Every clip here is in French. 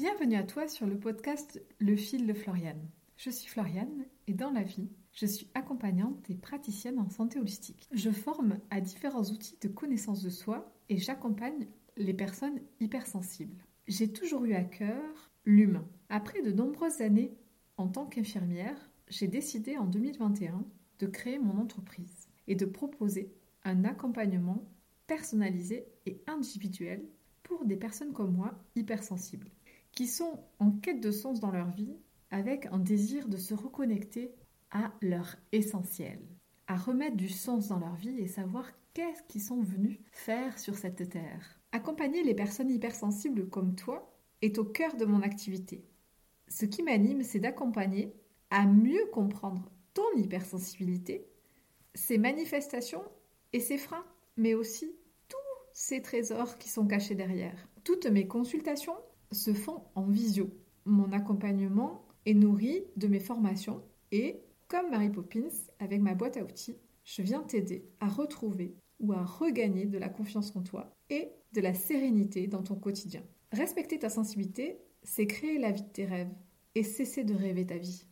Bienvenue à toi sur le podcast Le fil de Floriane. Je suis Floriane et dans la vie, je suis accompagnante et praticienne en santé holistique. Je forme à différents outils de connaissance de soi et j'accompagne les personnes hypersensibles. J'ai toujours eu à cœur l'humain. Après de nombreuses années en tant qu'infirmière, j'ai décidé en 2021 de créer mon entreprise et de proposer un accompagnement personnalisé et individuel pour des personnes comme moi hypersensibles, qui sont en quête de sens dans leur vie avec un désir de se reconnecter à leur essentiel, à remettre du sens dans leur vie et savoir qu'est-ce qu'ils sont venus faire sur cette terre. Accompagner les personnes hypersensibles comme toi est au cœur de mon activité. Ce qui m'anime, c'est d'accompagner à mieux comprendre ton hypersensibilité, ses manifestations et ses freins, mais aussi tous ces trésors qui sont cachés derrière. Toutes mes consultations se font en visio. Mon accompagnement est nourri de mes formations et, comme Mary Poppins, avec ma boîte à outils, je viens t'aider à retrouver ou à regagner de la confiance en toi et de la sérénité dans ton quotidien. Respecter ta sensibilité, c'est créer la vie de tes rêves et cesser de rêver ta vie.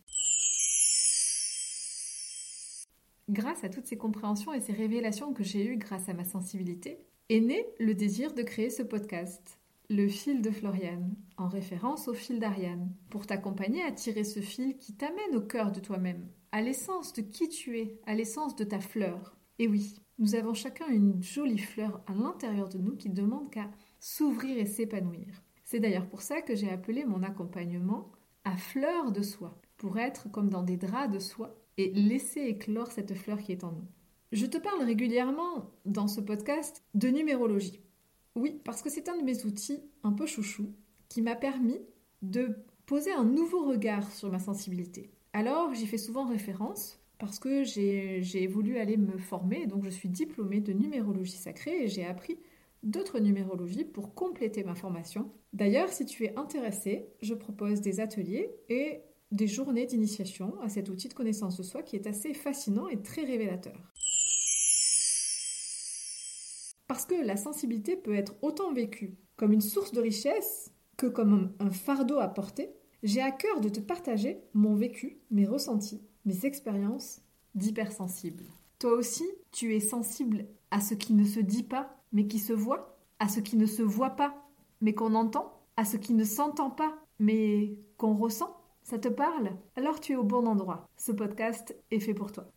Grâce à toutes ces compréhensions et ces révélations que j'ai eues grâce à ma sensibilité, est né le désir de créer ce podcast, Le fil de Floriane, en référence au fil d'Ariane, pour t'accompagner à tirer ce fil qui t'amène au cœur de toi-même, à l'essence de qui tu es, à l'essence de ta fleur. Et oui, nous avons chacun une jolie fleur à l'intérieur de nous qui demande qu'à s'ouvrir et s'épanouir. C'est d'ailleurs pour ça que j'ai appelé mon accompagnement à fleur de soie, pour être comme dans des draps de soie et laisser éclore cette fleur qui est en nous. Je te parle régulièrement dans ce podcast de numérologie. Oui, parce que c'est un de mes outils un peu chouchou qui m'a permis de poser un nouveau regard sur ma sensibilité. Alors, j'y fais souvent référence parce que j'ai voulu aller me former, donc je suis diplômée de numérologie sacrée et j'ai appris d'autres numérologies pour compléter ma formation. D'ailleurs, si tu es intéressé, je propose des ateliers et des journées d'initiation à cet outil de connaissance de soi qui est assez fascinant et très révélateur. Parce que la sensibilité peut être autant vécue comme une source de richesse que comme un fardeau à porter, j'ai à cœur de te partager mon vécu, mes ressentis, mes expériences d'hypersensible. Toi aussi, tu es sensible à ce qui ne se dit pas, mais qui se voit, à ce qui ne se voit pas, mais qu'on entend, à ce qui ne s'entend pas, mais qu'on ressent. Ça te parle? Alors tu es au bon endroit. Ce podcast est fait pour toi.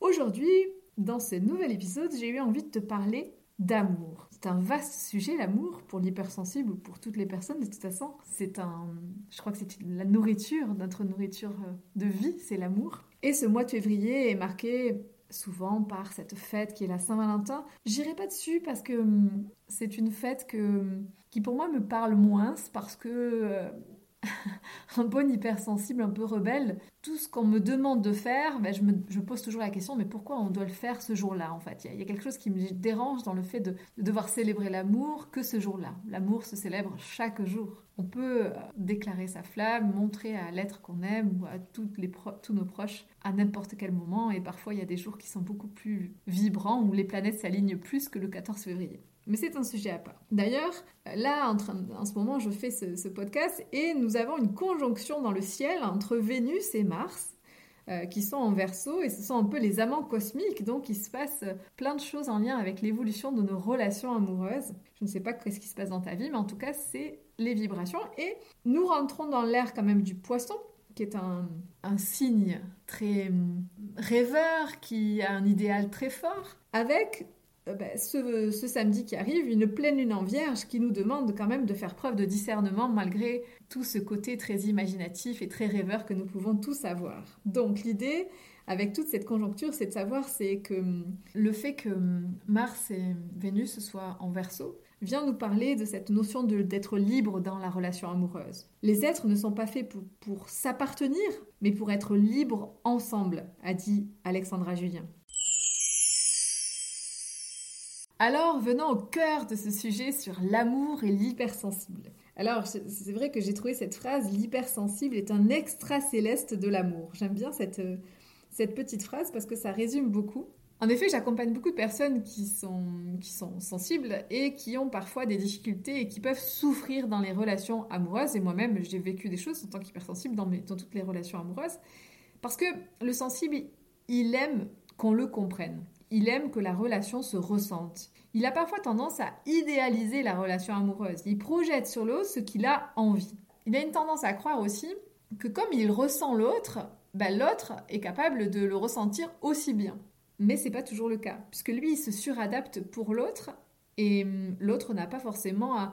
Aujourd'hui, dans ce nouvel épisode, j'ai eu envie de te parler d'amour. C'est un vaste sujet, l'amour, pour l'hypersensible ou pour toutes les personnes. De toute façon, c'est un. Je crois que c'est la nourriture, notre nourriture euh, de vie, c'est l'amour. Et ce mois de février est marqué souvent par cette fête qui est la Saint-Valentin. J'irai pas dessus parce que hum, c'est une fête que, qui pour moi me parle moins parce que euh, un bon hypersensible, un peu rebelle, tout ce qu'on me demande de faire, ben je me pose toujours la question, mais pourquoi on doit le faire ce jour-là en fait? Il y, a, quelque chose qui me dérange dans le fait de, devoir célébrer l'amour que ce jour-là. L'amour se célèbre chaque jour. On peut euh, déclarer sa flamme, montrer à l'être qu'on aime ou à les tous nos proches à n'importe quel moment, et parfois il y a des jours qui sont beaucoup plus vibrants où les planètes s'alignent plus que le 14 février. Mais c'est un sujet à part. D'ailleurs, là, en, ce moment, je fais ce, podcast et nous avons une conjonction dans le ciel entre Vénus et Mars. Euh, qui sont en verso et ce sont un peu les amants cosmiques, donc il se passe plein de choses en lien avec l'évolution de nos relations amoureuses. Je ne sais pas ce qui se passe dans ta vie, mais en tout cas, c'est les vibrations. Et nous rentrons dans l'ère quand même du poisson, qui est un, un, signe très rêveur, qui a un idéal très fort, avec ben, ce, samedi qui arrive, une pleine lune en vierge qui nous demande quand même de faire preuve de discernement malgré tout ce côté très imaginatif et très rêveur que nous pouvons tous avoir. Donc l'idée avec toute cette conjoncture, c'est de savoir c'est que hum, le fait que hum, Mars et Vénus soient en verso vient nous parler de cette notion d'être libre dans la relation amoureuse. Les êtres ne sont pas faits pour, pour s'appartenir, mais pour être libres ensemble, a dit Alexandra Julien. Alors, venons au cœur de ce sujet sur l'amour et l'hypersensible. Alors, c'est vrai que j'ai trouvé cette phrase l'hypersensible est un extra céleste de l'amour. J'aime bien cette, euh, cette petite phrase parce que ça résume beaucoup. En effet, j'accompagne beaucoup de personnes qui sont, qui sont sensibles et qui ont parfois des difficultés et qui peuvent souffrir dans les relations amoureuses. Et moi-même, j'ai vécu des choses en tant qu'hypersensible dans, dans toutes les relations amoureuses. Parce que le sensible, il aime qu'on le comprenne. Il aime que la relation se ressente. Il a parfois tendance à idéaliser la relation amoureuse. Il projette sur l'autre ce qu'il a envie. Il a une tendance à croire aussi que comme il ressent l'autre, ben l'autre est capable de le ressentir aussi bien. Mais c'est pas toujours le cas, puisque lui, il se suradapte pour l'autre, et hum, l'autre n'a pas forcément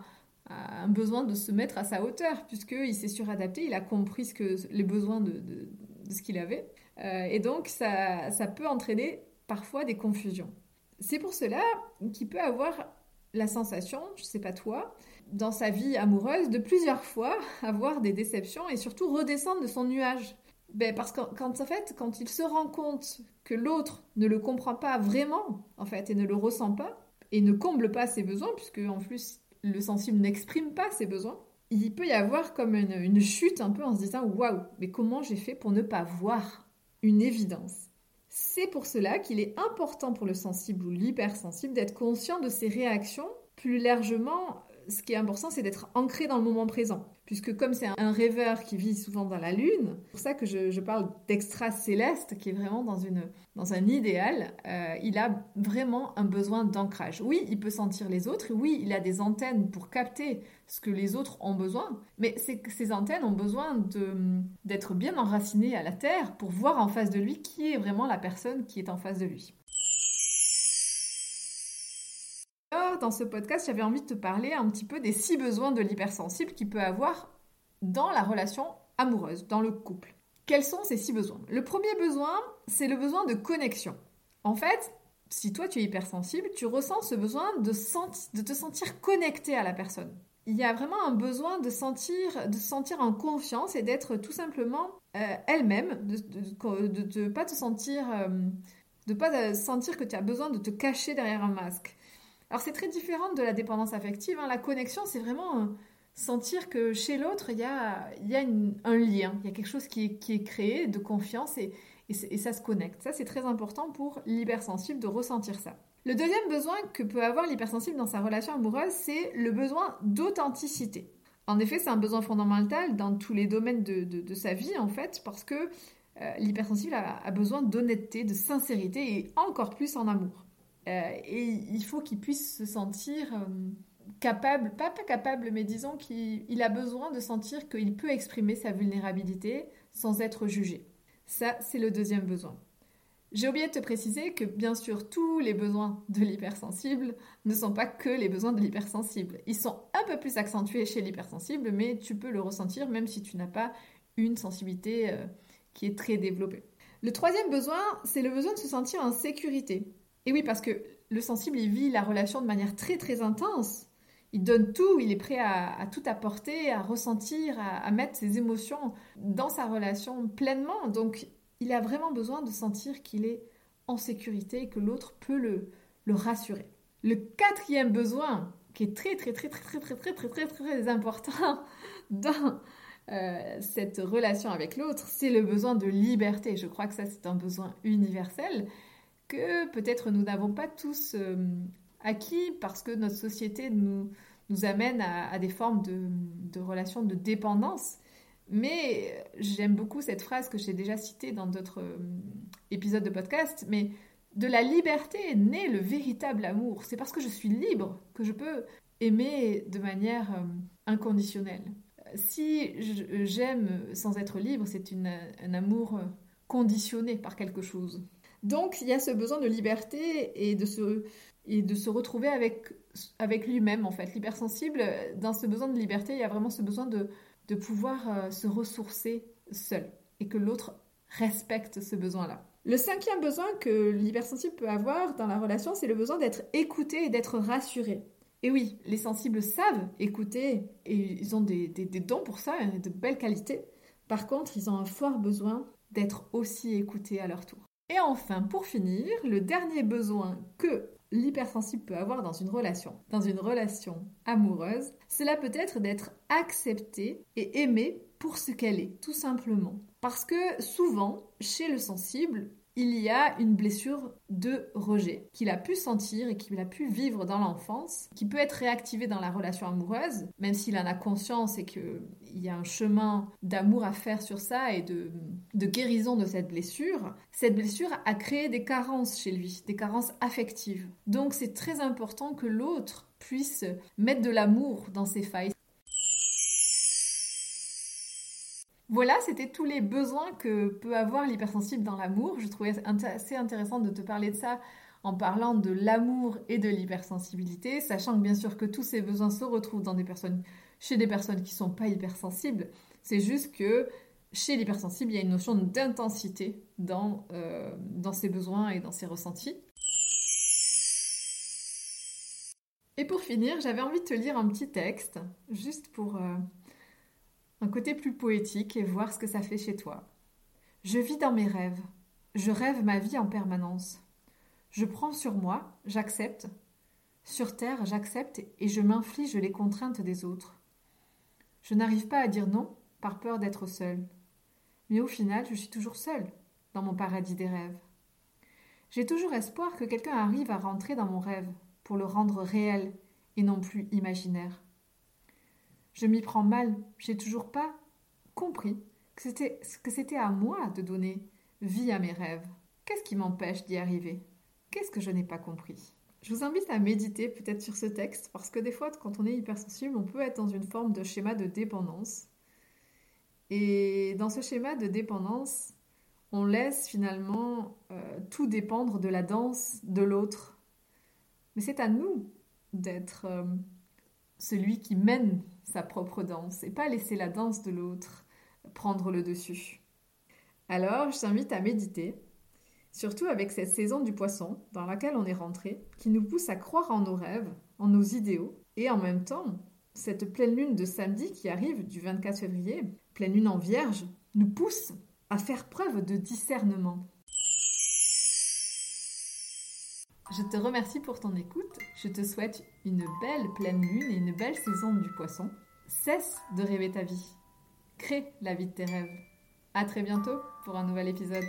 un besoin de se mettre à sa hauteur, puisqu'il s'est suradapté, il a compris ce que, les besoins de, ce qu'il avait. Euh, et donc, ça, ça peut entraîner parfois des confusions. C'est pour cela qu'il peut avoir la sensation, je sais pas toi, dans sa vie amoureuse, de plusieurs fois avoir des déceptions et surtout redescendre de son nuage. Ben parce que quand en fait, quand il se rend compte que l'autre ne le comprend pas vraiment, en fait, et ne le ressent pas, et ne comble pas ses besoins, puisque en plus le sensible n'exprime pas ses besoins, il peut y avoir comme une, une chute un peu en se disant waouh, mais comment j'ai fait pour ne pas voir une évidence? C'est pour cela qu'il est important pour le sensible ou l'hypersensible d'être conscient de ses réactions plus largement ce qui est important, c'est d'être ancré dans le moment présent. Puisque comme c'est un rêveur qui vit souvent dans la lune, c'est pour ça que je, parle d'extra-céleste, qui est vraiment dans, une, dans un idéal, euh, il a vraiment un besoin d'ancrage. Oui, il peut sentir les autres, oui, il a des antennes pour capter ce que les autres ont besoin, mais ces antennes ont besoin d'être bien enracinées à la terre pour voir en face de lui qui est vraiment la personne qui est en face de lui. Dans ce podcast, j'avais envie de te parler un petit peu des six besoins de l'hypersensible qu'il peut avoir dans la relation amoureuse, dans le couple. Quels sont ces six besoins? Le premier besoin, c'est le besoin de connexion. En fait, si toi tu es hypersensible, tu ressens ce besoin de, de te sentir connecté à la personne. Il y a vraiment un besoin de sentir, de sentir en confiance et d'être tout simplement euh, elle-même, de ne pas te sentir, euh, de pas sentir que tu as besoin de te cacher derrière un masque. Alors c'est très différent de la dépendance affective. Hein. La connexion, c'est vraiment euh, sentir que chez l'autre, il y a, un lien, il y a quelque chose qui est, créé de confiance et, ça se connecte. Ça, c'est très important pour l'hypersensible de ressentir ça. Le deuxième besoin que peut avoir l'hypersensible dans sa relation amoureuse, c'est le besoin d'authenticité. En effet, c'est un besoin fondamental dans tous les domaines de, sa vie, en fait, parce que euh, l'hypersensible a besoin d'honnêteté, de sincérité et encore plus en amour. Euh, et il faut qu'il puisse se sentir euh, capable, pas, pas capable, mais disons qu'il a besoin de sentir qu'il peut exprimer sa vulnérabilité sans être jugé. Ça, c'est le deuxième besoin. J'ai oublié de te préciser que bien sûr tous les besoins de l'hypersensible ne sont pas que les besoins de l'hypersensible. Ils sont un peu plus accentués chez l'hypersensible, mais tu peux le ressentir même si tu n'as pas une sensibilité euh, qui est très développée. Le troisième besoin, c'est le besoin de se sentir en sécurité. Et oui, parce que le sensible, il vit la relation de manière très très intense. Il donne tout, il est prêt à, tout apporter, à ressentir, à, mettre ses émotions dans sa relation pleinement. Donc, il a vraiment besoin de sentir qu'il est en sécurité et que l'autre peut le, le rassurer. Le quatrième besoin, qui est très très très très très très très très très très important dans cette relation avec l'autre, c'est le besoin de liberté. Je crois que ça c'est un besoin universel que peut-être nous n'avons pas tous euh, acquis parce que notre société nous, nous amène à, des formes de, relations de dépendance. Mais j'aime beaucoup cette phrase que j'ai déjà citée dans d'autres euh, épisodes de podcast, mais de la liberté né le véritable amour. C'est parce que je suis libre que je peux aimer de manière euh, inconditionnelle. Si j'aime sans être libre, c'est un amour conditionné par quelque chose. Donc il y a ce besoin de liberté et de se, et de se retrouver avec, avec lui-même en fait. L'hypersensible, dans ce besoin de liberté, il y a vraiment ce besoin de, de pouvoir euh, se ressourcer seul et que l'autre respecte ce besoin-là. Le cinquième besoin que l'hypersensible peut avoir dans la relation, c'est le besoin d'être écouté et d'être rassuré. Et oui, les sensibles savent écouter et ils ont des, des, des dons pour ça, de belles qualités. Par contre, ils ont un fort besoin d'être aussi écoutés à leur tour. Et enfin, pour finir, le dernier besoin que l'hypersensible peut avoir dans une relation, dans une relation amoureuse, cela peut être d'être accepté et aimé pour ce qu'elle est, tout simplement. Parce que souvent, chez le sensible, il y a une blessure de rejet qu'il a pu sentir et qu'il a pu vivre dans l'enfance, qui peut être réactivée dans la relation amoureuse, même s'il en a conscience et qu'il y a un chemin d'amour à faire sur ça et de, guérison de cette blessure. Cette blessure a créé des carences chez lui, des carences affectives. Donc c'est très important que l'autre puisse mettre de l'amour dans ses failles. Voilà, c'était tous les besoins que peut avoir l'hypersensible dans l'amour. Je trouvais assez intéressant de te parler de ça en parlant de l'amour et de l'hypersensibilité, sachant que bien sûr que tous ces besoins se retrouvent chez des personnes qui ne sont pas hypersensibles. C'est juste que chez l'hypersensible, il y a une notion d'intensité dans, euh, ses besoins et dans ses ressentis. Et pour finir, j'avais envie de te lire un petit texte, juste pour... Euh, un côté plus poétique et voir ce que ça fait chez toi. Je vis dans mes rêves. Je rêve ma vie en permanence. Je prends sur moi, j'accepte. Sur terre, j'accepte et je m'inflige les contraintes des autres. Je n'arrive pas à dire non par peur d'être seule. Mais au final, je suis toujours seule dans mon paradis des rêves. J'ai toujours espoir que quelqu'un arrive à rentrer dans mon rêve pour le rendre réel et non plus imaginaire. Je m'y prends mal. J'ai toujours pas compris que c'était, à moi de donner vie à mes rêves. Qu'est-ce qui m'empêche d'y arriver? Qu'est-ce que je n'ai pas compris? Je vous invite à méditer peut-être sur ce texte parce que des fois, quand on est hypersensible, on peut être dans une forme de schéma de dépendance. Et dans ce schéma de dépendance, on laisse finalement euh, tout dépendre de la danse de l'autre. Mais c'est à nous d'être euh, celui qui mène sa propre danse et pas laisser la danse de l'autre prendre le dessus. Alors, je t'invite à méditer, surtout avec cette saison du poisson dans laquelle on est rentré, qui nous pousse à croire en nos rêves, en nos idéaux, et en même temps, cette pleine lune de samedi qui arrive du 24 février, pleine lune en vierge, nous pousse à faire preuve de discernement. Je te remercie pour ton écoute. Je te souhaite une belle pleine lune et une belle saison du poisson. Cesse de rêver ta vie. Crée la vie de tes rêves. À très bientôt pour un nouvel épisode.